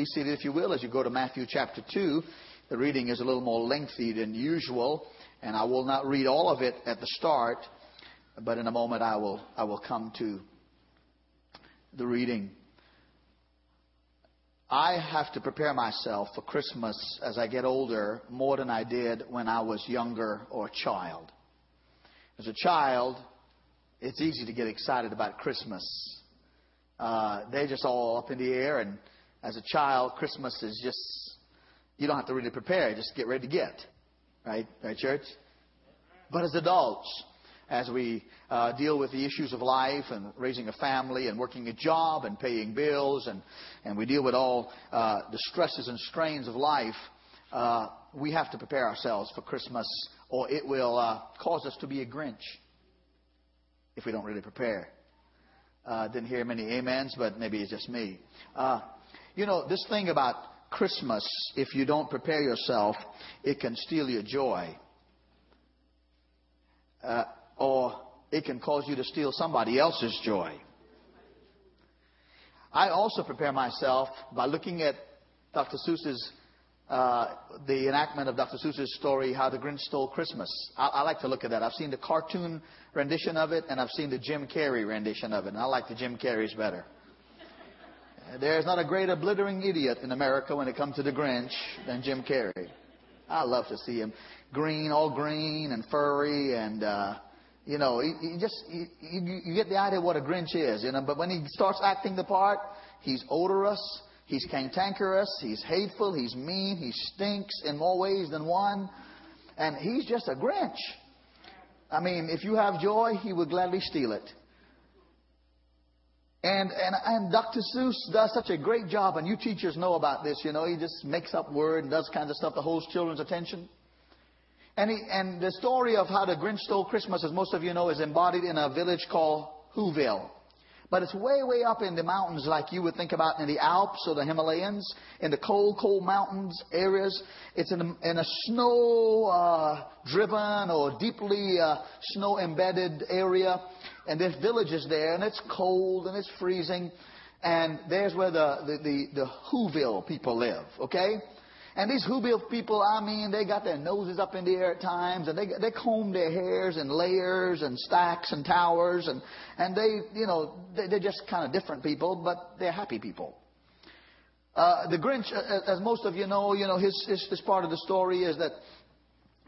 be seated, if you will, as you go to Matthew chapter 2. The reading is a little more lengthy than usual, and I will not read all of it at the start, but in a moment I will, I will come to the reading. I have to prepare myself for Christmas as I get older more than I did when I was younger or a child. As a child, it's easy to get excited about Christmas. Uh, they're just all up in the air, and as a child, Christmas is just, you don't have to really prepare, just get ready to get. Right? Right, church? But as adults, as we uh, deal with the issues of life and raising a family and working a job and paying bills and, and we deal with all uh, the stresses and strains of life, uh, we have to prepare ourselves for Christmas or it will uh, cause us to be a Grinch if we don't really prepare. Uh, didn't hear many amens, but maybe it's just me. You know, this thing about Christmas, if you don't prepare yourself, it can steal your joy. Uh, or it can cause you to steal somebody else's joy. I also prepare myself by looking at Dr. Seuss's, uh, the enactment of Dr. Seuss's story, How the Grinch Stole Christmas. I, I, like to look at that. I've seen the cartoon rendition of it, and I've seen the Jim Carrey rendition of it, and I like the Jim Carrey's better. There's not a greater blithering idiot in America when it comes to the Grinch than Jim Carrey. I love to see him green, all green and furry, and uh, you know, you, just you, you get the idea what a Grinch is, you know. But when he starts acting the part, he's odorous, he's cantankerous, he's hateful, he's mean, he stinks in more ways than one, and he's just a Grinch. I mean, if you have joy, he would gladly steal it. And, and, and Dr. Seuss does such a great job, and you teachers know about this, you know, he just makes up words and does kinds of stuff that holds children's attention. And, he, and the story of how the Grinch stole Christmas, as most of you know, is embodied in a village called Whoville. But it's way, way up in the mountains like you would think about in the Alps or the Himalayas, in the cold, cold mountains areas. It's in a, in a snow-driven uh, or deeply uh, snow-embedded area. And there's villages there, and it's cold and it's freezing. And there's where the, the, the, the Whoville people live, okay? And these Whoville people, I mean, they got their noses up in the air at times, and they they comb their hairs in layers and stacks and towers, and and they, you know, they, they're just kind of different people, but they're happy people. Uh, the Grinch, as most of you know, you know, his, his his part of the story is that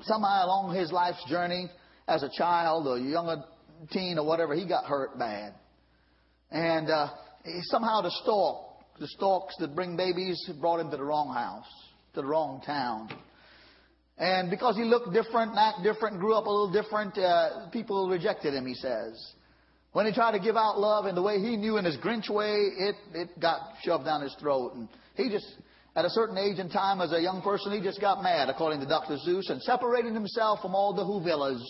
somehow along his life's journey, as a child or young teen or whatever, he got hurt bad, and uh, somehow the stork, the storks that bring babies, brought him to the wrong house to the wrong town. And because he looked different, act different, grew up a little different, uh, people rejected him, he says. When he tried to give out love in the way he knew in his Grinch way, it, it got shoved down his throat. And he just, at a certain age and time as a young person, he just got mad, according to Dr. Seuss, and separated himself from all the Whovillas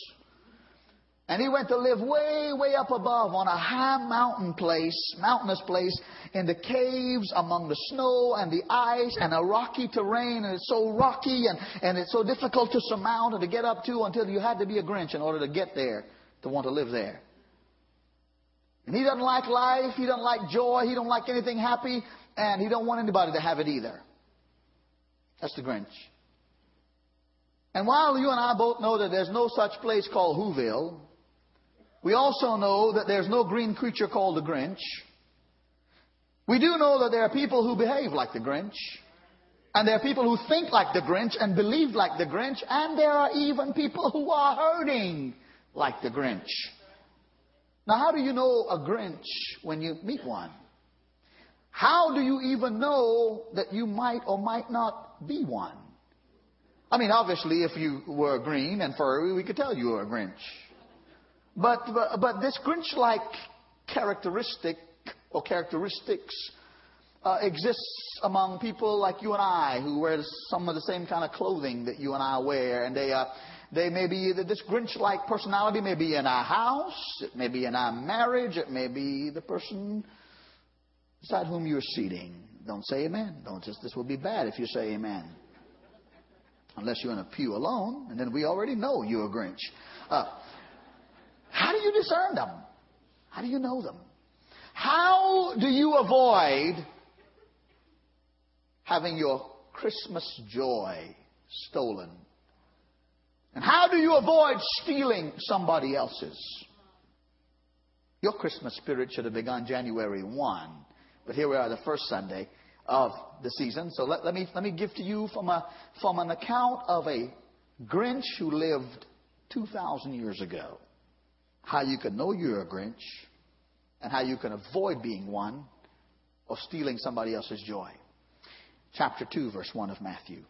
and he went to live way, way up above on a high mountain place, mountainous place, in the caves among the snow and the ice and a rocky terrain. And it's so rocky and, and it's so difficult to surmount and to get up to until you had to be a Grinch in order to get there, to want to live there. And he doesn't like life, he doesn't like joy, he don't like anything happy, and he don't want anybody to have it either. That's the Grinch. And while you and I both know that there's no such place called Whoville, we also know that there's no green creature called the Grinch. We do know that there are people who behave like the Grinch. And there are people who think like the Grinch and believe like the Grinch. And there are even people who are hurting like the Grinch. Now, how do you know a Grinch when you meet one? How do you even know that you might or might not be one? I mean, obviously, if you were green and furry, we could tell you were a Grinch. But, but, but this Grinch like characteristic or characteristics uh, exists among people like you and I who wear some of the same kind of clothing that you and I wear. And they, uh, they may be, this Grinch like personality may be in our house, it may be in our marriage, it may be the person beside whom you're seating. Don't say amen. Don't just, this will be bad if you say amen. Unless you're in a pew alone, and then we already know you're a Grinch. Uh, how do you discern them? How do you know them? How do you avoid having your Christmas joy stolen? And how do you avoid stealing somebody else's? Your Christmas spirit should have begun January 1, but here we are, the first Sunday of the season. So let, let, me, let me give to you from, a, from an account of a Grinch who lived 2,000 years ago how you can know you're a Grinch and how you can avoid being one or stealing somebody else's joy. Chapter 2, verse 1 of Matthew.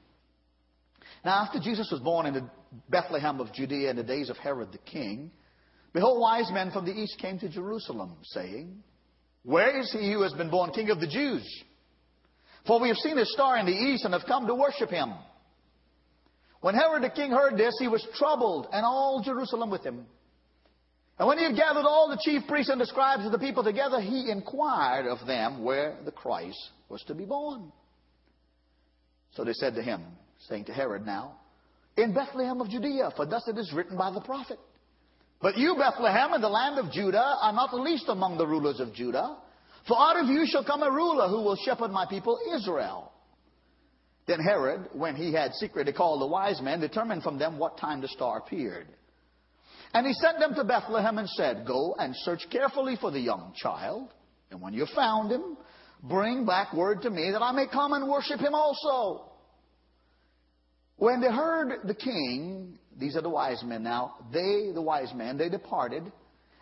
Now, after Jesus was born in the Bethlehem of Judea in the days of Herod the king, behold, wise men from the east came to Jerusalem, saying, Where is he who has been born king of the Jews? For we have seen his star in the east and have come to worship him. When Herod the king heard this, he was troubled, and all Jerusalem with him. And when he had gathered all the chief priests and the scribes of the people together, he inquired of them where the Christ was to be born. So they said to him, saying to Herod now, In Bethlehem of Judea, for thus it is written by the prophet. But you, Bethlehem, in the land of Judah, are not the least among the rulers of Judah. For out of you shall come a ruler who will shepherd my people Israel. Then Herod, when he had secretly called the wise men, determined from them what time the star appeared. And he sent them to Bethlehem and said, Go and search carefully for the young child, and when you found him, bring back word to me that I may come and worship him also. When they heard the king, these are the wise men now, they, the wise men, they departed.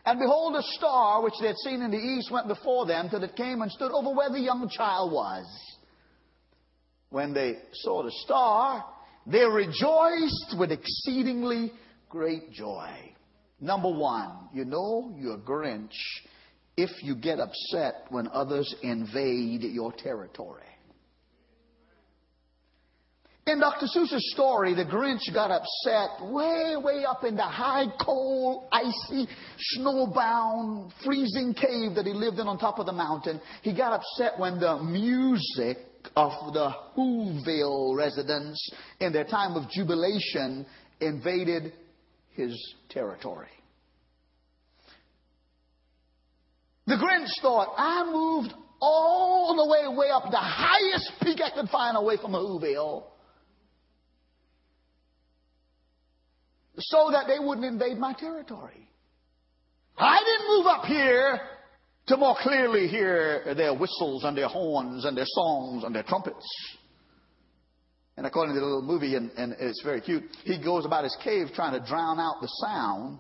And behold, a star which they had seen in the east went before them till it came and stood over where the young child was. When they saw the star, they rejoiced with exceedingly great joy. Number one, you know you're Grinch if you get upset when others invade your territory. In Dr. Seuss's story, the Grinch got upset way, way up in the high, cold, icy, snowbound, freezing cave that he lived in on top of the mountain. He got upset when the music of the Whoville residents in their time of jubilation invaded his territory. The Grinch thought, I moved all the way, way up the highest peak I could find away from Whoville so that they wouldn't invade my territory. I didn't move up here to more clearly hear their whistles and their horns and their songs and their trumpets. And according to the little movie, and, and it's very cute, he goes about his cave trying to drown out the sound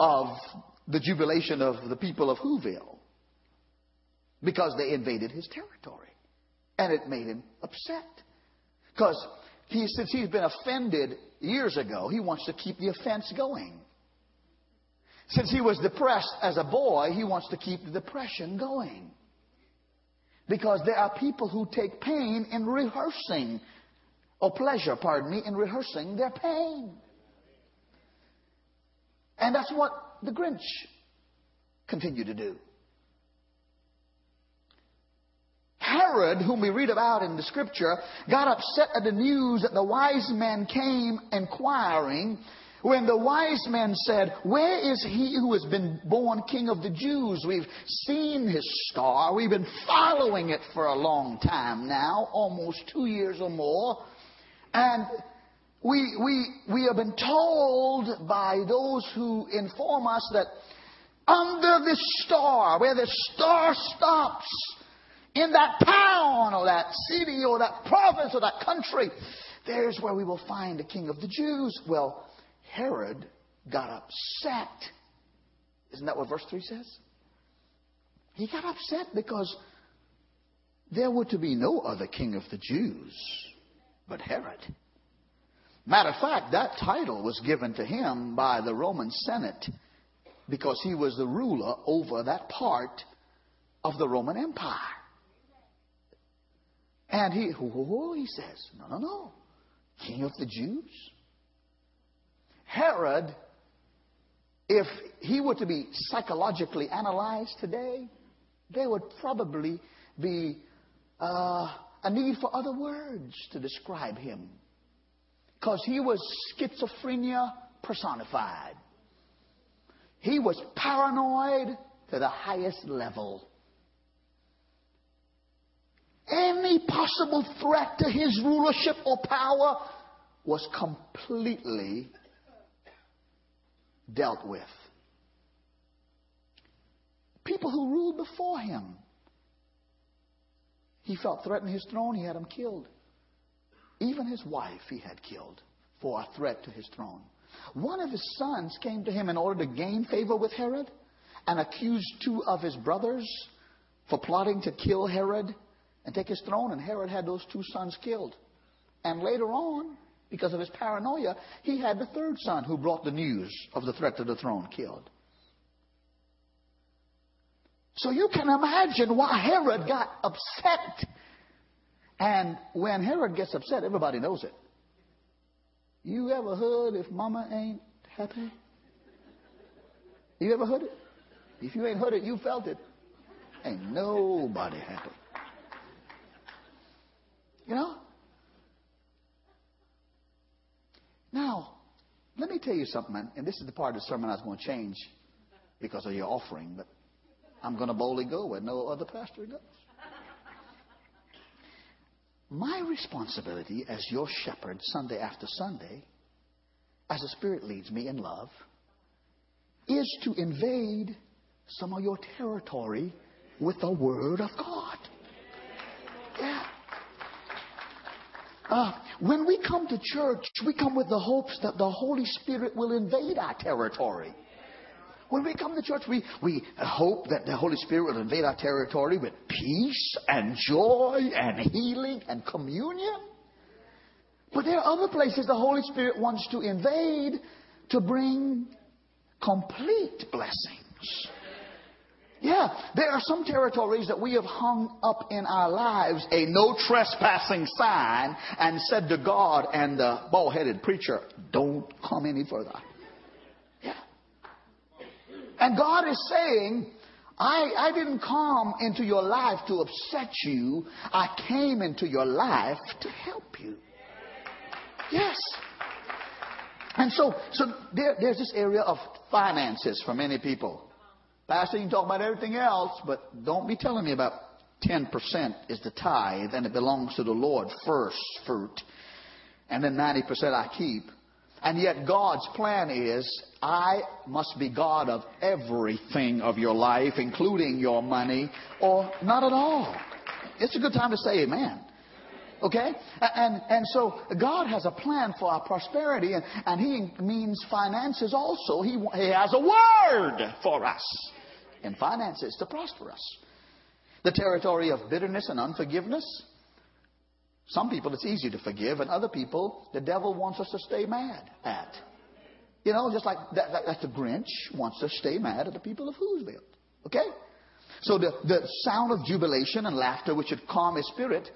of the jubilation of the people of Whoville because they invaded his territory. And it made him upset. Because he, since he's been offended years ago, he wants to keep the offense going. Since he was depressed as a boy, he wants to keep the depression going. Because there are people who take pain in rehearsing or pleasure, pardon me, in rehearsing their pain. And that's what the Grinch continued to do. Herod, whom we read about in the scripture, got upset at the news that the wise men came inquiring when the wise men said, Where is he who has been born king of the Jews? We've seen his star. We've been following it for a long time now, almost two years or more. And we, we, we have been told by those who inform us that under this star, where the star stops, in that town or that city or that province or that country, there's where we will find the king of the Jews. Well, Herod got upset. Isn't that what verse 3 says? He got upset because there were to be no other king of the Jews but Herod. Matter of fact, that title was given to him by the Roman Senate because he was the ruler over that part of the Roman Empire. And he, oh, he says, no, no, no. King of the Jews? Herod, if he were to be psychologically analyzed today, there would probably be uh, a need for other words to describe him. Because he was schizophrenia personified. He was paranoid to the highest level. any possible threat to his rulership or power was completely dealt with. People who ruled before him. He felt threatened his throne, he had him killed. Even his wife he had killed for a threat to his throne. One of his sons came to him in order to gain favor with Herod and accused two of his brothers for plotting to kill Herod and take his throne, and Herod had those two sons killed. And later on, because of his paranoia, he had the third son who brought the news of the threat to the throne killed. So you can imagine why Herod got upset. And when Herod gets upset, everybody knows it. You ever heard if mama ain't happy? You ever heard it? If you ain't heard it, you felt it. Ain't nobody happy. You know? Now, let me tell you something, and this is the part of the sermon I was going to change because of your offering, but I'm going to boldly go where no other pastor goes. My responsibility as your shepherd Sunday after Sunday, as the Spirit leads me in love, is to invade some of your territory with the Word of God. Yeah. Uh, when we come to church, we come with the hopes that the Holy Spirit will invade our territory. When we come to church, we, we hope that the Holy Spirit will invade our territory with peace and joy and healing and communion. But there are other places the Holy Spirit wants to invade to bring complete blessings. Yeah, there are some territories that we have hung up in our lives a no trespassing sign and said to God and the bald headed preacher, don't come any further. And God is saying, I, I didn't come into your life to upset you. I came into your life to help you. Yes. And so, so there, there's this area of finances for many people. Pastor, you can talk about everything else, but don't be telling me about 10% is the tithe and it belongs to the Lord first fruit. And then 90% I keep. And yet God's plan is, I must be God of everything of your life, including your money, or not at all. It's a good time to say amen. Okay? And, and so God has a plan for our prosperity, and, and He means finances also. He, he has a word for us in finances to prosper us. The territory of bitterness and unforgiveness. Some people it's easy to forgive, and other people the devil wants us to stay mad at. You know, just like that, that, like the Grinch wants to stay mad at the people of Whoville. Okay? So the, the sound of jubilation and laughter, which should calm his spirit,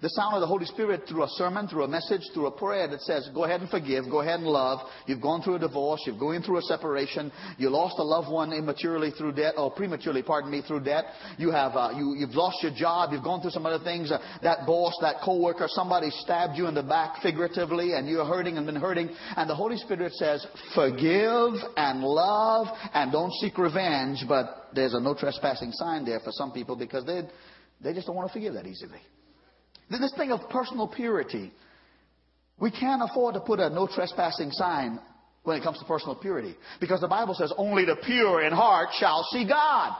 the sound of the Holy Spirit through a sermon, through a message, through a prayer that says, go ahead and forgive, go ahead and love. You've gone through a divorce, you're going through a separation, you lost a loved one immaturely through debt, or prematurely, pardon me, through debt. You have, uh, you, you've lost your job, you've gone through some other things. Uh, that boss, that coworker, somebody stabbed you in the back figuratively, and you're hurting and been hurting. And the Holy Spirit says, forgive and love, and don't seek revenge, but there's a no trespassing sign there for some people because they, they just don't want to forgive that easily. This thing of personal purity. We can't afford to put a no trespassing sign when it comes to personal purity. Because the Bible says only the pure in heart shall see God.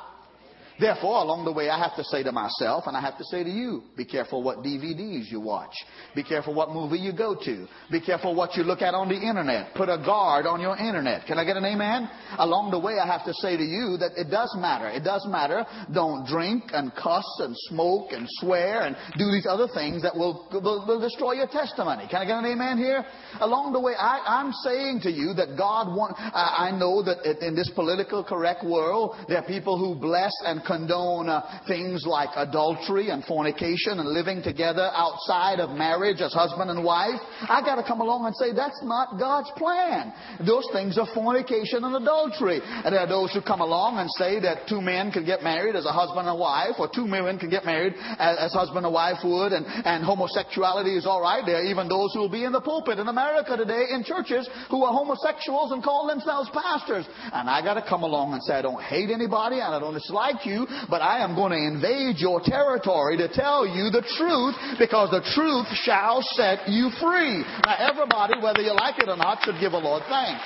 Therefore, along the way, I have to say to myself, and I have to say to you, be careful what DVDs you watch. Be careful what movie you go to. Be careful what you look at on the internet. Put a guard on your internet. Can I get an amen? Along the way, I have to say to you that it does matter. It does matter. Don't drink and cuss and smoke and swear and do these other things that will, will, will destroy your testimony. Can I get an amen here? Along the way, I, am saying to you that God wants, I, I know that in this political correct world, there are people who bless and condone uh, things like adultery and fornication and living together outside of marriage as husband and wife. I got to come along and say that's not God's plan. Those things are fornication and adultery. And there are those who come along and say that two men can get married as a husband and wife, or two women can get married as, as husband and wife would, and, and homosexuality is all right. There are even those who will be in the pulpit in America today in churches who are homosexuals and call themselves pastors. And I got to come along and say I don't hate anybody and I don't dislike you you, but I am going to invade your territory to tell you the truth because the truth shall set you free. Now everybody, whether you like it or not, should give the Lord thanks.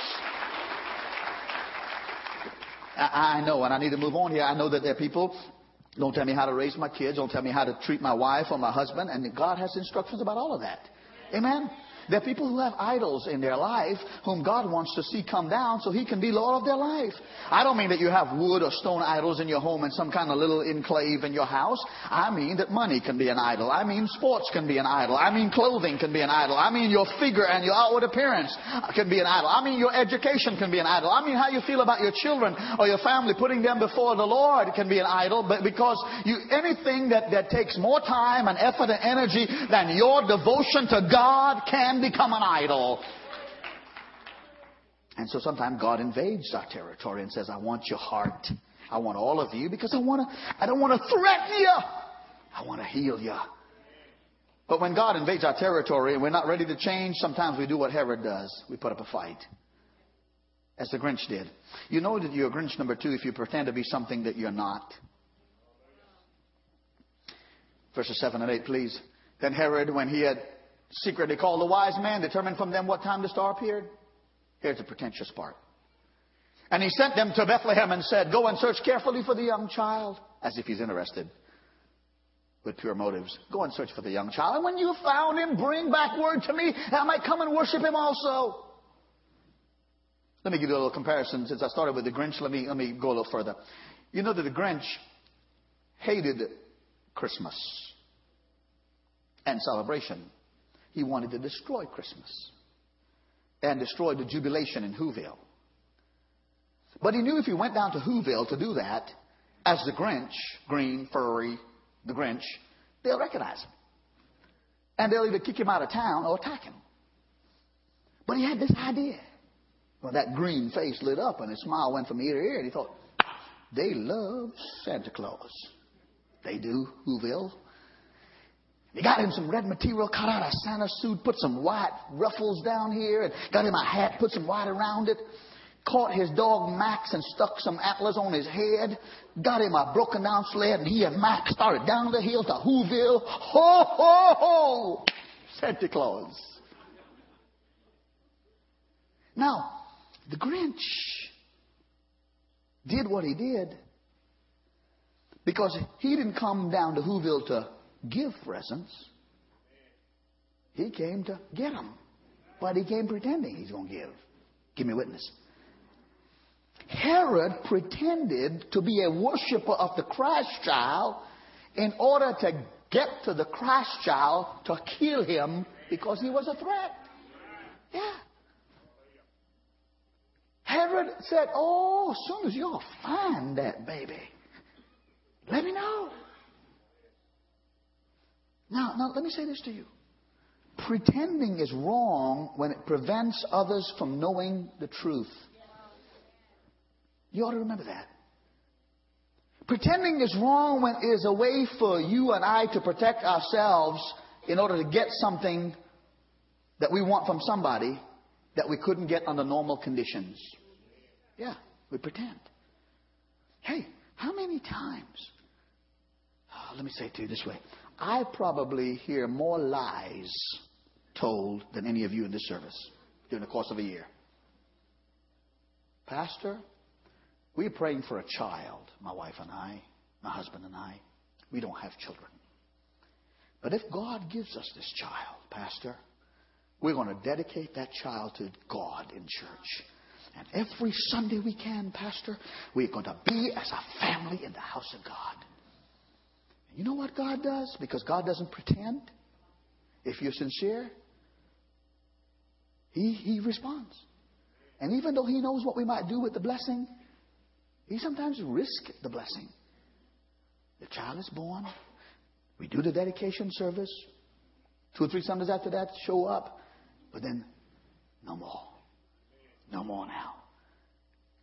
I, I know, and I need to move on here. I know that there are people don't tell me how to raise my kids. Don't tell me how to treat my wife or my husband. And God has instructions about all of that. Amen. There are people who have idols in their life whom God wants to see come down so He can be Lord of their life. I don't mean that you have wood or stone idols in your home and some kind of little enclave in your house. I mean that money can be an idol. I mean sports can be an idol. I mean clothing can be an idol. I mean your figure and your outward appearance can be an idol. I mean your education can be an idol. I mean how you feel about your children or your family, putting them before the Lord can be an idol. But because you, anything that, that takes more time and effort and energy than your devotion to God can become an idol. And so sometimes God invades our territory and says, I want your heart. I want all of you because I want to, I don't want to threaten you. I want to heal you. But when God invades our territory and we're not ready to change, sometimes we do what Herod does. We put up a fight. As the Grinch did. You know that you're Grinch number two if you pretend to be something that you're not. Verses 7 and 8, please. Then Herod, when he had secretly called the wise man, determined from them what time the star appeared. Here's the pretentious part. And he sent them to Bethlehem and said, Go and search carefully for the young child, as if he's interested with pure motives. Go and search for the young child. And when you found him, bring back word to me, that I might come and worship him also. Let me give you a little comparison. Since I started with the Grinch, let me, let me go a little further. You know that the Grinch hated Christmas and celebration. He wanted to destroy Christmas and destroy the jubilation in Whoville. But he knew if he went down to Whoville to do that, as the Grinch, green, furry, the Grinch, they'll recognize him. And they'll either kick him out of town or attack him. But he had this idea. Well, that green face lit up and his smile went from ear to ear, and he thought, they love Santa Claus. They do, Whoville. They got him some red material, cut out a Santa suit, put some white ruffles down here, and got him a hat, put some white around it. Caught his dog Max and stuck some antlers on his head. Got him a broken down sled, and he and Max started down the hill to Whoville. Ho, ho, ho! Santa Claus. Now, the Grinch did what he did because he didn't come down to Whoville to give presents. He came to get them. But he came pretending he's going to give. Give me witness. Herod pretended to be a worshiper of the Christ child in order to get to the Christ child to kill him because he was a threat. Yeah. Herod said, Oh, as soon as y'all find that baby, let me know. Now, now, let me say this to you. Pretending is wrong when it prevents others from knowing the truth. You ought to remember that. Pretending is wrong when it is a way for you and I to protect ourselves in order to get something that we want from somebody that we couldn't get under normal conditions. Yeah, we pretend. Hey, how many times? Oh, let me say it to you this way. I probably hear more lies told than any of you in this service during the course of a year. Pastor, we're praying for a child, my wife and I, my husband and I. We don't have children. But if God gives us this child, Pastor, we're going to dedicate that child to God in church. And every Sunday we can, Pastor, we're going to be as a family in the house of God. You know what God does? Because God doesn't pretend. If you're sincere, He, he responds. And even though He knows what we might do with the blessing, He sometimes risks the blessing. The child is born. We do the dedication service. Two or three Sundays after that, show up. But then, no more. No more now.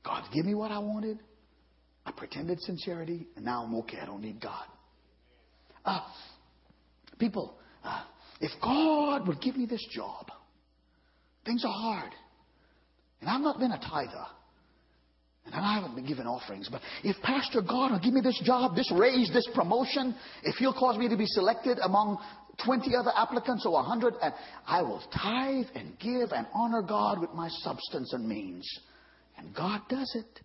God, give me what I wanted. I pretended sincerity, and now I'm okay. I don't need God. Uh, people, uh, if God would give me this job, things are hard. And I've not been a tither. And I haven't been giving offerings, but if Pastor God will give me this job, this raise, this promotion, if He'll cause me to be selected among 20 other applicants or 100, and I will tithe and give and honor God with my substance and means. And God does it.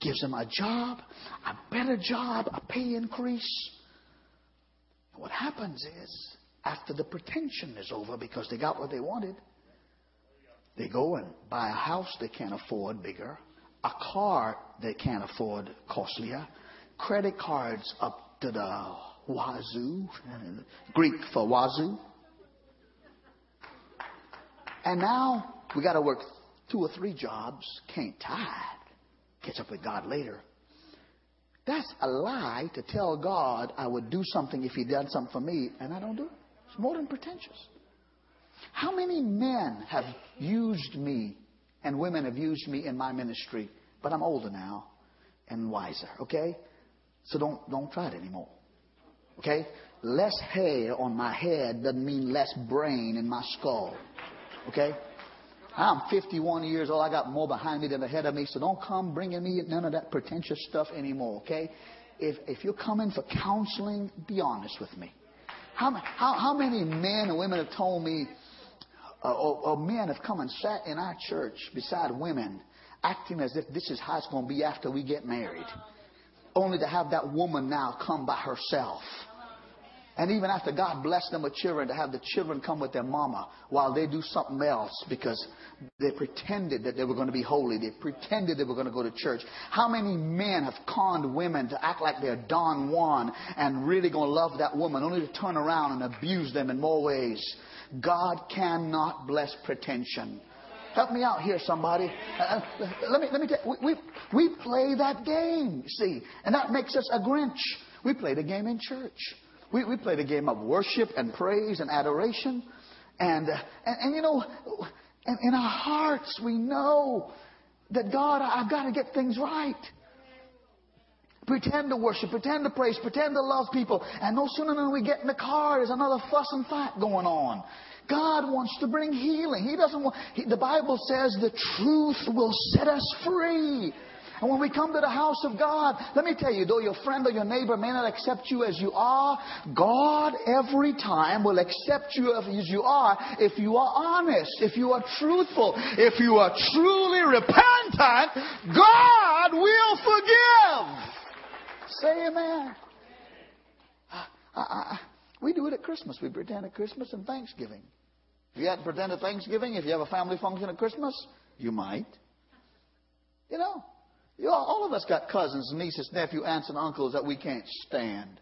Gives him a job, a better job, a pay increase. What happens is, after the pretension is over because they got what they wanted, they go and buy a house they can't afford bigger, a car they can't afford costlier, credit cards up to the wazoo, Greek for wazoo. And now we got to work two or three jobs, can't tithe, catch up with God later. That's a lie to tell God I would do something if He did something for me, and I don't do it. It's more than pretentious. How many men have used me and women have used me in my ministry, but I'm older now and wiser, okay? So don't, don't try it anymore. Okay? Less hair on my head doesn't mean less brain in my skull. Okay? I'm 51 years old. I got more behind me than ahead of me. So don't come bringing me none of that pretentious stuff anymore. Okay? If, if you're coming for counseling, be honest with me. How, how, how many men and women have told me, uh, or, or men have come and sat in our church beside women, acting as if this is how it's going to be after we get married, only to have that woman now come by herself and even after God blessed them with children, to have the children come with their mama while they do something else because they pretended that they were going to be holy. They pretended they were going to go to church. How many men have conned women to act like they're Don Juan and really going to love that woman only to turn around and abuse them in more ways? God cannot bless pretension. Help me out here, somebody. Uh, uh let me let me tell we, we we play that game, see, and that makes us a Grinch. We play the game in church. We, we played a game of worship and praise and adoration. And, and, and, you know, in, in our hearts, we know that God, I've got to get things right. Pretend to worship, pretend to praise, pretend to love people. And no sooner than we get in the car, there's another fuss and fight going on. God wants to bring healing. He doesn't want, he, the Bible says the truth will set us free. And when we come to the house of God, let me tell you, though your friend or your neighbor may not accept you as you are, God every time will accept you as you are if you are honest, if you are truthful, if you are truly repentant, God will forgive. Say amen. I, I, we do it at Christmas. We pretend at Christmas and Thanksgiving. If you hadn't pretended Thanksgiving, if you have a family function at Christmas, you might. You know, you know, all of us got cousins, nieces, nephews, aunts, and uncles that we can't stand.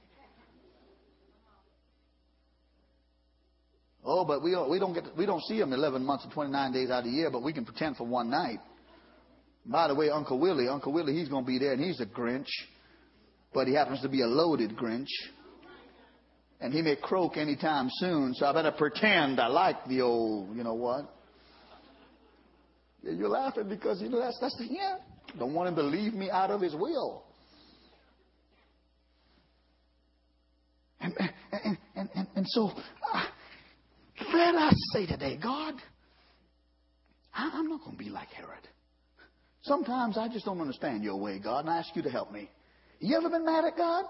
Oh, but we don't, we don't get to, we don't see them 11 months and 29 days out of the year, but we can pretend for one night. By the way, Uncle Willie, Uncle Willie, he's going to be there, and he's a Grinch, but he happens to be a loaded Grinch, and he may croak anytime soon. So I better pretend I like the old, you know what? You're laughing because you know that's that's the yeah. Don't want him to leave me out of his will. And, and, and, and, and so, uh, let us say today, God, I'm not going to be like Herod. Sometimes I just don't understand your way, God, and I ask you to help me. You ever been mad at God?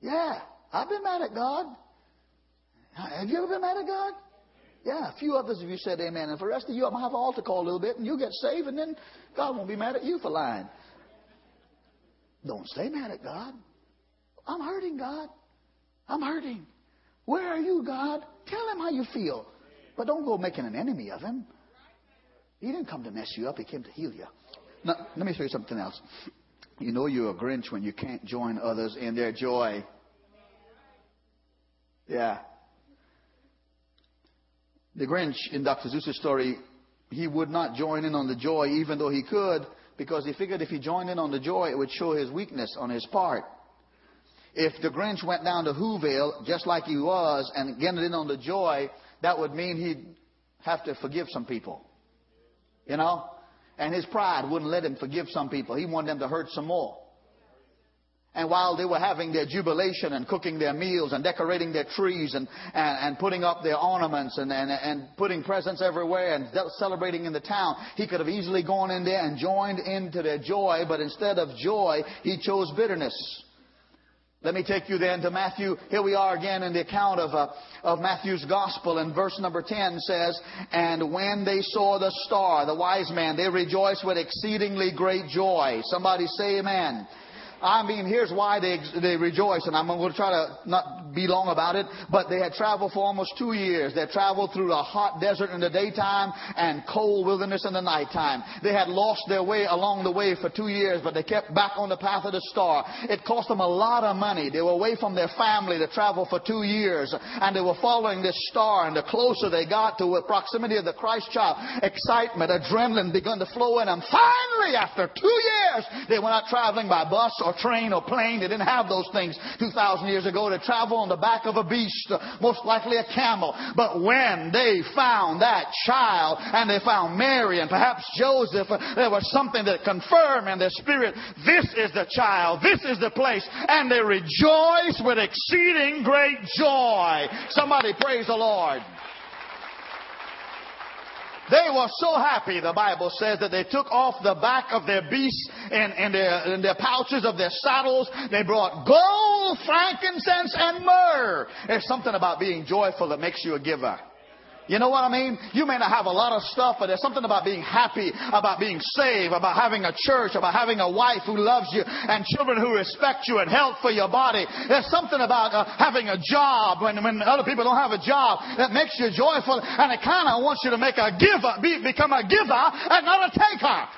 Yeah, I've been mad at God. Have you ever been mad at God? Yeah, a few others of you said amen. And for the rest of you, I'm going to have an altar call a little bit and you'll get saved and then God won't be mad at you for lying. Don't stay mad at God. I'm hurting, God. I'm hurting. Where are you, God? Tell him how you feel. But don't go making an enemy of him. He didn't come to mess you up. He came to heal you. Now, let me show you something else. You know you're a Grinch when you can't join others in their joy. Yeah. The Grinch in Dr. Seuss's story, he would not join in on the joy even though he could because he figured if he joined in on the joy, it would show his weakness on his part. If the Grinch went down to Whoville just like he was and get in on the joy, that would mean he'd have to forgive some people. You know? And his pride wouldn't let him forgive some people. He wanted them to hurt some more. And while they were having their jubilation and cooking their meals and decorating their trees and, and, and putting up their ornaments and, and, and putting presents everywhere and celebrating in the town, he could have easily gone in there and joined into their joy, but instead of joy, he chose bitterness. Let me take you then to Matthew. Here we are again in the account of, uh, of Matthew's gospel and verse number 10 says, And when they saw the star, the wise man, they rejoiced with exceedingly great joy. Somebody say amen. I mean, here's why they, they rejoice, and I'm going to try to not be long about it, but they had traveled for almost two years. They had traveled through a hot desert in the daytime and cold wilderness in the nighttime. They had lost their way along the way for two years, but they kept back on the path of the star. It cost them a lot of money. They were away from their family to travel for two years, and they were following this star, and the closer they got to the proximity of the Christ child, excitement, adrenaline began to flow in them. Finally, after two years, they went out traveling by bus or or train or plane. They didn't have those things 2,000 years ago to travel on the back of a beast, uh, most likely a camel. But when they found that child and they found Mary and perhaps Joseph, uh, there was something that confirmed in their spirit, this is the child, this is the place. And they rejoiced with exceeding great joy. Somebody praise the Lord. They were so happy, the Bible says, that they took off the back of their beasts and, and, their, and their pouches of their saddles. They brought gold, frankincense, and myrrh. There's something about being joyful that makes you a giver. You know what I mean? You may not have a lot of stuff, but there's something about being happy, about being saved, about having a church, about having a wife who loves you, and children who respect you, and health for your body. There's something about uh, having a job when, when other people don't have a job that makes you joyful, and it kind of wants you to make a giver, be, become a giver and not a taker.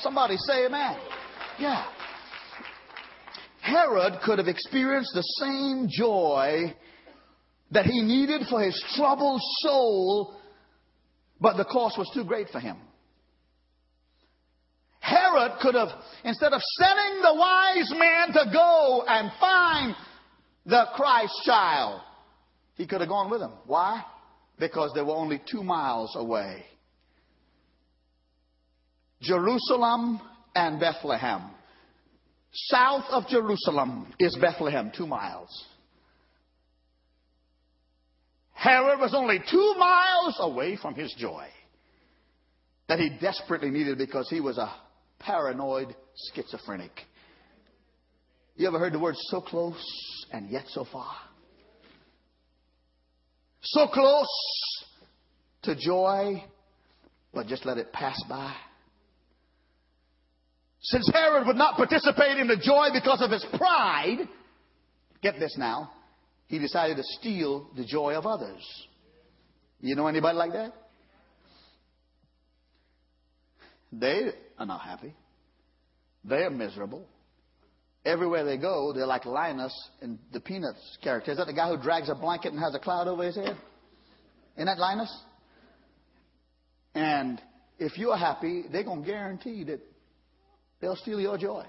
Somebody say amen. Yeah. Herod could have experienced the same joy that he needed for his troubled soul, but the cost was too great for him. Herod could have, instead of sending the wise man to go and find the Christ child, he could have gone with him. Why? Because they were only two miles away. Jerusalem and Bethlehem. South of Jerusalem is Bethlehem, two miles. Herod was only two miles away from his joy that he desperately needed because he was a paranoid schizophrenic. You ever heard the word so close and yet so far? So close to joy, but just let it pass by. Since Herod would not participate in the joy because of his pride, get this now, he decided to steal the joy of others. You know anybody like that? They are not happy. They're miserable. Everywhere they go, they're like Linus in the Peanuts character. Is that the guy who drags a blanket and has a cloud over his head? Isn't that Linus? And if you're happy, they're going to guarantee that they'll steal your joy.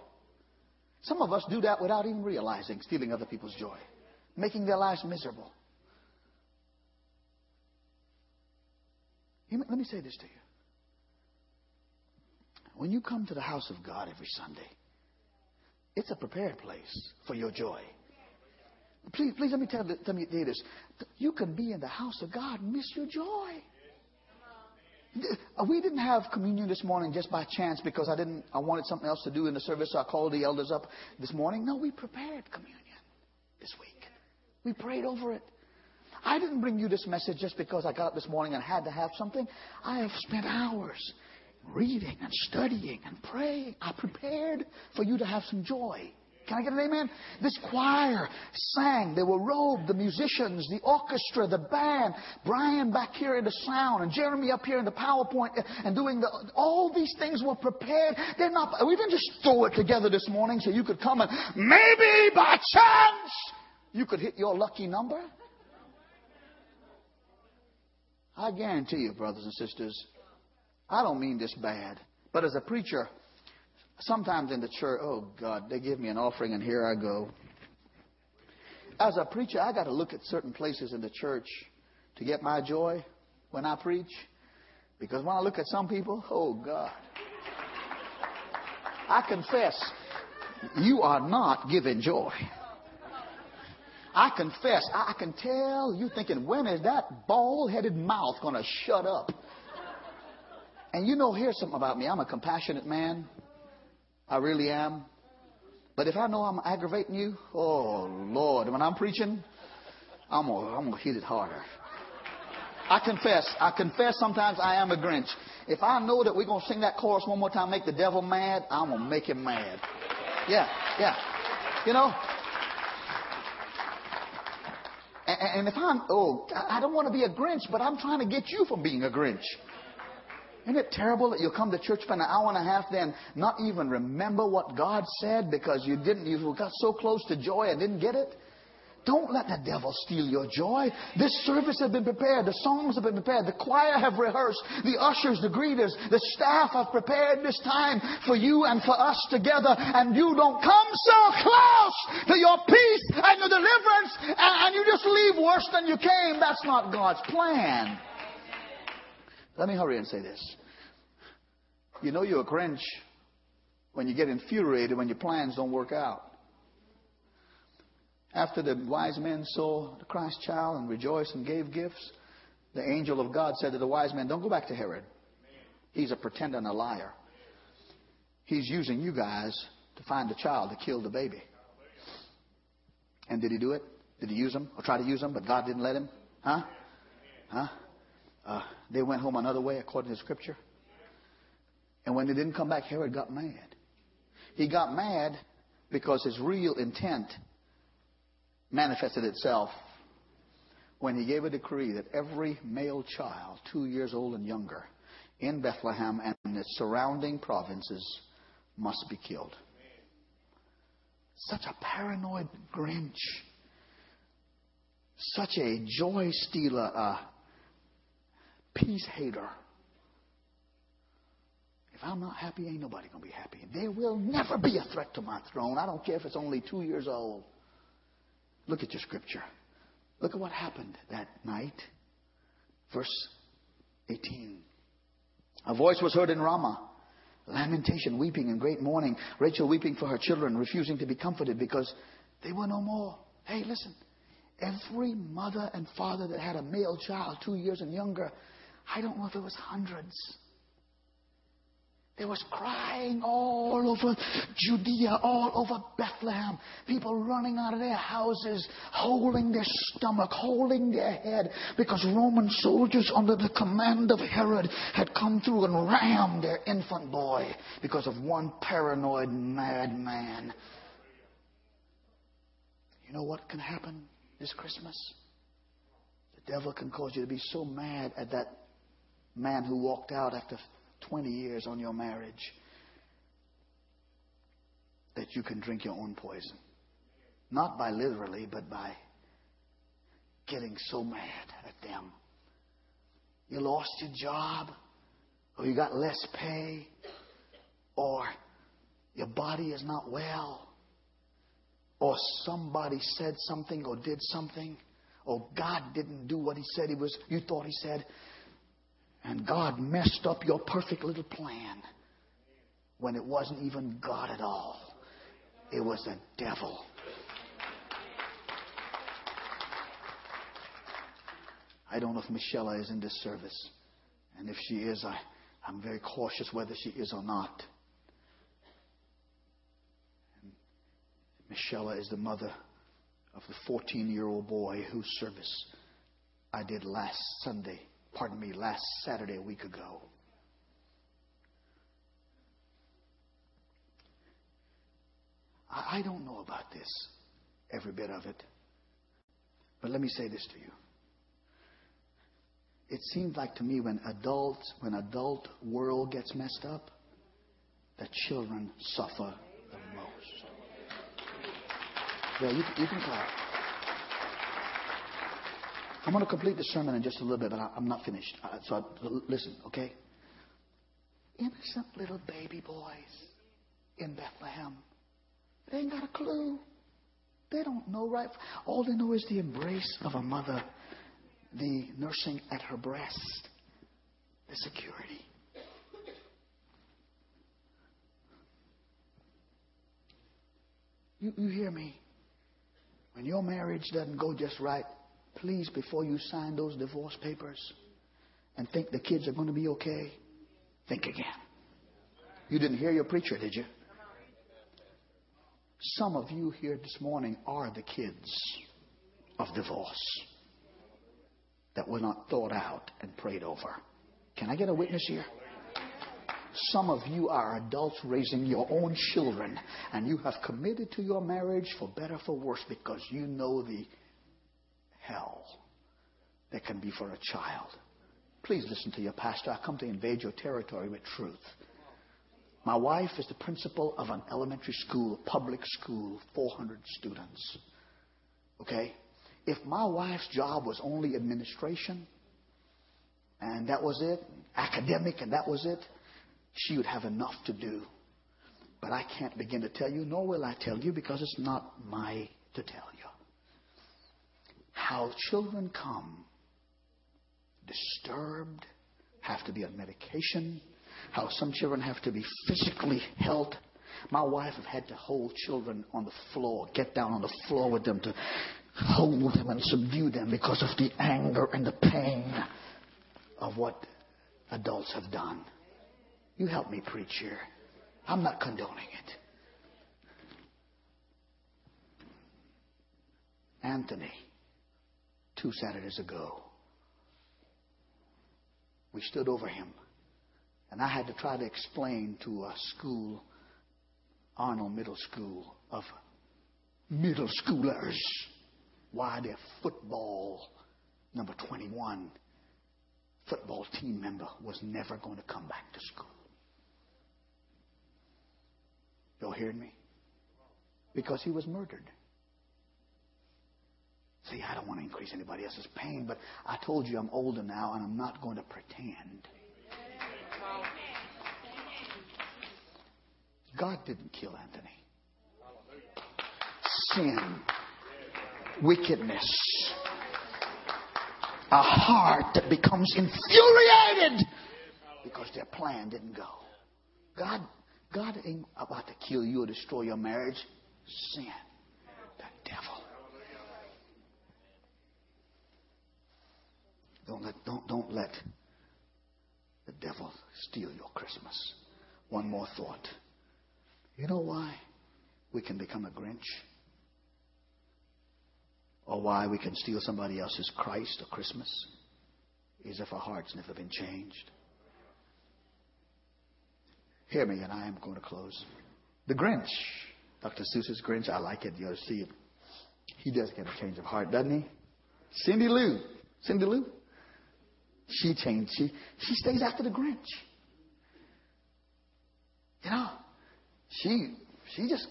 Some of us do that without even realizing, stealing other people's joy making their lives miserable. Let me say this to you. When you come to the house of God every Sunday, it's a prepared place for your joy. Please, please let me tell, tell me this. You can be in the house of God and miss your joy. We didn't have communion this morning just by chance because I didn't. I wanted something else to do in the service. So I called the elders up this morning. No, we prepared communion this week. We prayed over it. I didn't bring you this message just because I got up this morning and had to have something. I have spent hours reading and studying and praying. I prepared for you to have some joy. Can I get an amen? This choir sang. They were robed, the musicians, the orchestra, the band, Brian back here in the sound, and Jeremy up here in the PowerPoint and doing the, all these things were prepared. They're not, we didn't just throw it together this morning so you could come and maybe by chance you could hit your lucky number? I guarantee you, brothers and sisters, I don't mean this bad, but as a preacher, sometimes in the church, oh God, they give me an offering and here I go. As a preacher, I got to look at certain places in the church to get my joy when I preach. Because when I look at some people, oh God. I confess, You are not giving joy. I confess, I can tell you thinking, when is that bald headed mouth going to shut up? And you know, here's something about me. I'm a compassionate man. I really am. But if I know I'm aggravating you, oh Lord, when I'm preaching, I'm gonna, I'm gonna hit it harder. I confess, I confess sometimes I am a Grinch. If I know that we're gonna sing that chorus one more time, make the devil mad, I'm gonna make him mad. Yeah, yeah. You know? And, if I'm, oh, I don't want to be a Grinch, but I'm trying to get you from being a Grinch. Isn't it terrible that you'll come to church, for an hour and a half, then not even remember what God said because you didn't, you got so close to joy and didn't get it? Don't let the devil steal your joy. This service has been prepared. The songs have been prepared. The choir have rehearsed. The ushers, the greeters, the staff have prepared this time for you and for us together. And you don't come so close to your peace and your deliverance and, and you just leave worse than you came. That's not God's plan. Let me hurry and say this. You know you're a Grinch when you get infuriated when your plans don't work out. After the wise men saw the Christ child and rejoiced and gave gifts, the angel of God said to the wise men, Don't go back to Herod. He's a pretender and a liar. He's using you guys to find the child to kill the baby. And did he do it? Did he use them or try to use them, but God didn't let him? Huh? Huh? Uh, they went home another way according to Scripture. And when they didn't come back, Herod got mad. He got mad because his real intent manifested itself when he gave a decree that every male child, two years old and younger, in Bethlehem and its surrounding provinces must be killed. Such a paranoid Grinch. Such a joy stealer, a peace hater. If I'm not happy, ain't nobody going to be happy. There will never be a threat to my throne. I don't care if it's only two years old. Look at your scripture. Look at what happened that night. Verse 18. A voice was heard in Ramah. Lamentation, weeping, and great mourning. Rachel weeping for her children, refusing to be comforted because they were no more. Hey, listen. Every mother and father that had a male child two years and younger, I don't know if it was hundreds, there was crying all over Judea, all over Bethlehem. People running out of their houses, holding their stomach, holding their head, because Roman soldiers under the command of Herod had come through and rammed their infant boy because of one paranoid madman. You know what can happen this Christmas? The devil can cause you to be so mad at that man who walked out after 20 years on your marriage that you can drink your own poison. Not by literally, but by getting so mad at them. You lost your job, or you got less pay, or your body is not well, or somebody said something or did something, or God didn't do what He said He was, you thought He said, and God messed up your perfect little plan when it wasn't even God at all. It was the devil. I don't know if Michelle is in this service. And if she is, I, I'm very cautious whether she is or not. Michelle is the mother of the 14 year old boy whose service I did last Sunday pardon me, last Saturday, a week ago. I don't know about this, every bit of it. But let me say this to you. It seems like to me when adults, when adult world gets messed up, the children suffer the most. Yeah, you, you can clap. I'm going to complete the sermon in just a little bit, but I, am not finished. So I, listen, okay? Innocent little baby boys in Bethlehem. They ain't got a clue. They don't know right. All they know is the embrace of a mother, the nursing at her breast, the security. You, you hear me? When your marriage doesn't go just right, please, before you sign those divorce papers and think the kids are going to be okay, think again. You didn't hear your preacher, did you? Some of you here this morning are the kids of divorce that were not thought out and prayed over. Can I get a witness here? Some of you are adults raising your own children, and you have committed to your marriage for better for worse because you know the hell that can be for a child. Please listen to your pastor. I come to invade your territory with truth. My wife is the principal of an elementary school, public school, 400 students. Okay? If my wife's job was only administration, and that was it, academic, and that was it, she would have enough to do. But I can't begin to tell you, nor will I tell you, because it's not my to tell. How children come disturbed, have to be on medication, how some children have to be physically held. My wife have had to hold children on the floor, get down on the floor with them to hold them and subdue them because of the anger and the pain of what adults have done. You help me preach here. I'm not condoning it. Anthony, two Saturdays ago, we stood over him, and I had to try to explain to a school, Arnold Middle School, of middle schoolers, why their football number 21 football team member was never going to come back to school. Y'all hearing me? Because he was murdered. See, I don't want to increase anybody else's pain, but I told you I'm older now and I'm not going to pretend. God didn't kill Anthony. Sin, wickedness, a heart that becomes infuriated because their plan didn't go. God God ain't about to kill you or destroy your marriage. Sin. The devil. Don't let, don't, don't let the devil steal your Christmas. One more thought. You know why we can become a Grinch? Or why we can steal somebody else's Christ or Christmas? Is if our heart's never been changed. Hear me, and I am going to close. The Grinch, Dr. Seuss's Grinch, I like it. You'll see it. He does get a change of heart, doesn't he? Cindy Lou. Cindy Lou? She changed. She, she stays after the Grinch. You know, she, she just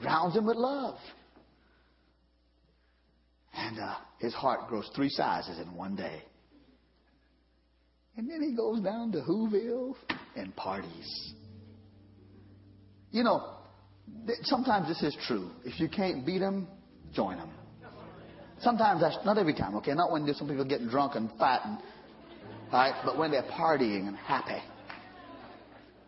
grounds him with love. And uh, his heart grows three sizes in one day. And then he goes down to Whoville and parties. You know, sometimes this is true. If you can't beat them, join them. Sometimes that's not every time, okay? Not when there's some people getting drunk and fighting, right? But when they're partying and happy.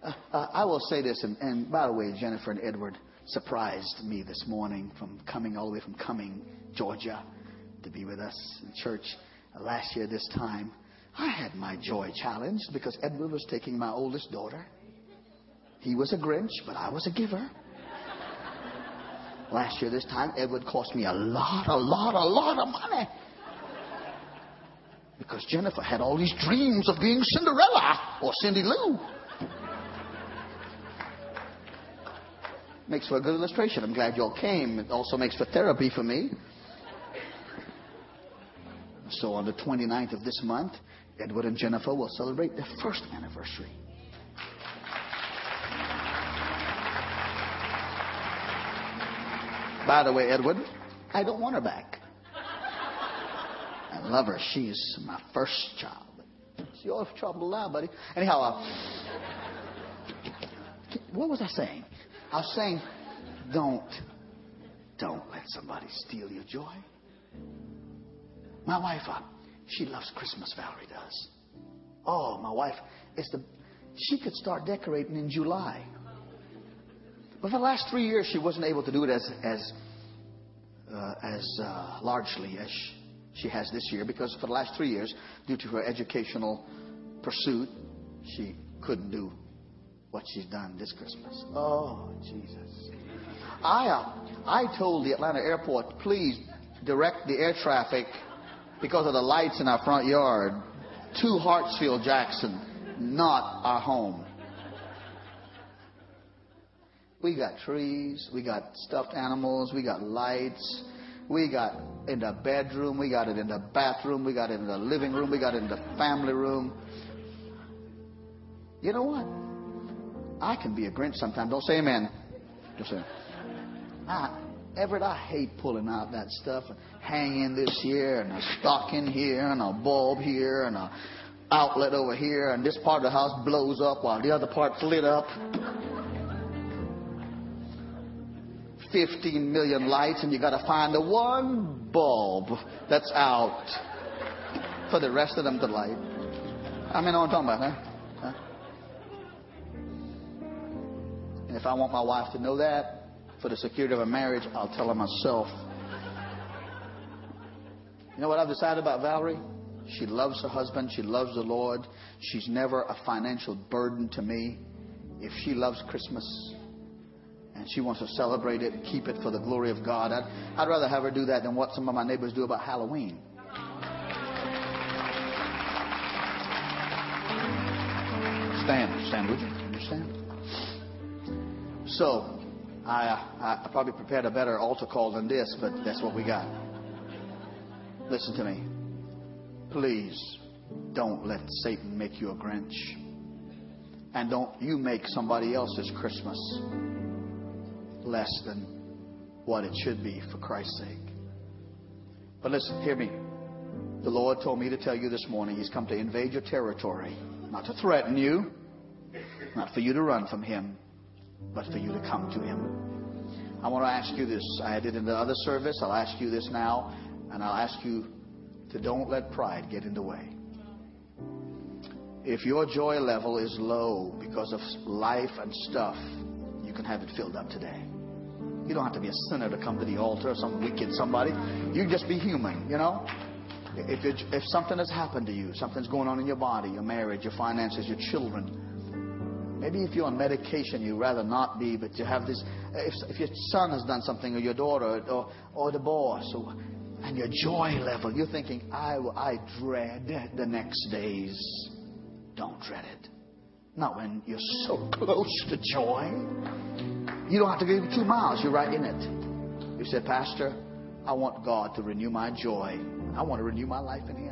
Uh, uh, I will say this, and, and by the way, Jennifer and Edward surprised me this morning from coming all the way from Cumming, Georgia, to be with us in church last year this time. I had my joy challenged because Edward was taking my oldest daughter. He was a Grinch, but I was a giver. Last year, this time, Edward cost me a lot, a lot, a lot of money. Because Jennifer had all these dreams of being Cinderella or Cindy Lou. Makes for a good illustration. I'm glad y'all came. It also makes for therapy for me. So on the 29th of this month, Edward and Jennifer will celebrate their first anniversary. By the way, Edward, I don't want her back. I love her. She's my first child. It's your trouble now, buddy. Anyhow, uh, what was I saying? I was saying, don't, don't let somebody steal your joy. My wife, uh, she loves Christmas, Valerie does. Oh, my wife, it's the, she could start decorating in July. But for the last three years, she wasn't able to do it as, as, uh, as uh, largely as she has this year because for the last three years, due to her educational pursuit, she couldn't do what she's done this Christmas. Oh, Jesus. I, uh, I told the Atlanta airport, please direct the air traffic because of the lights in our front yard to Hartsfield Jackson, not our home. We got trees, we got stuffed animals, we got lights, we got in the bedroom, we got it in the bathroom, we got it in the living room, we got it in the family room. You know what? I can be a Grinch sometimes. Don't say amen. Just say. I, Everett, I hate pulling out that stuff and hanging this here and a stocking here and a bulb here and a outlet over here and this part of the house blows up while the other part's lit up. 15 million lights, and you got to find the one bulb that's out for the rest of them to light. I mean, I'm talking about, huh? And if I want my wife to know that, for the security of a marriage, I'll tell her myself. You know what I've decided about Valerie? She loves her husband. She loves the Lord. She's never a financial burden to me. If she loves Christmas, and she wants to celebrate it and keep it for the glory of God. I'd, I'd rather have her do that than what some of my neighbors do about Halloween. Stand, stand, would you? Understand? So, I, I probably prepared a better altar call than this, but that's what we got. Listen to me. Please don't let Satan make you a Grinch. And don't you make somebody else's Christmas less than what it should be for Christ's sake. But listen, hear me. The Lord told me to tell you this morning He's come to invade your territory, not to threaten you, not for you to run from Him, but for you to come to Him. I want to ask you this. I did in the other service. I'll ask you this now, and I'll ask you to don't let pride get in the way. If your joy level is low because of life and stuff, you can have it filled up today. You don't have to be a sinner to come to the altar or some wicked somebody. You can just be human, you know? If, it, if something has happened to you, something's going on in your body, your marriage, your finances, your children, maybe if you're on medication, you'd rather not be, but you have this. If, if your son has done something, or your daughter, or, or the boss, or, and your joy level, you're thinking, I, I dread the next days. Don't dread it. Not when you're so close to joy. You don't have to go two miles, you're right in it. You said, Pastor, I want God to renew my joy. I want to renew my life in Him.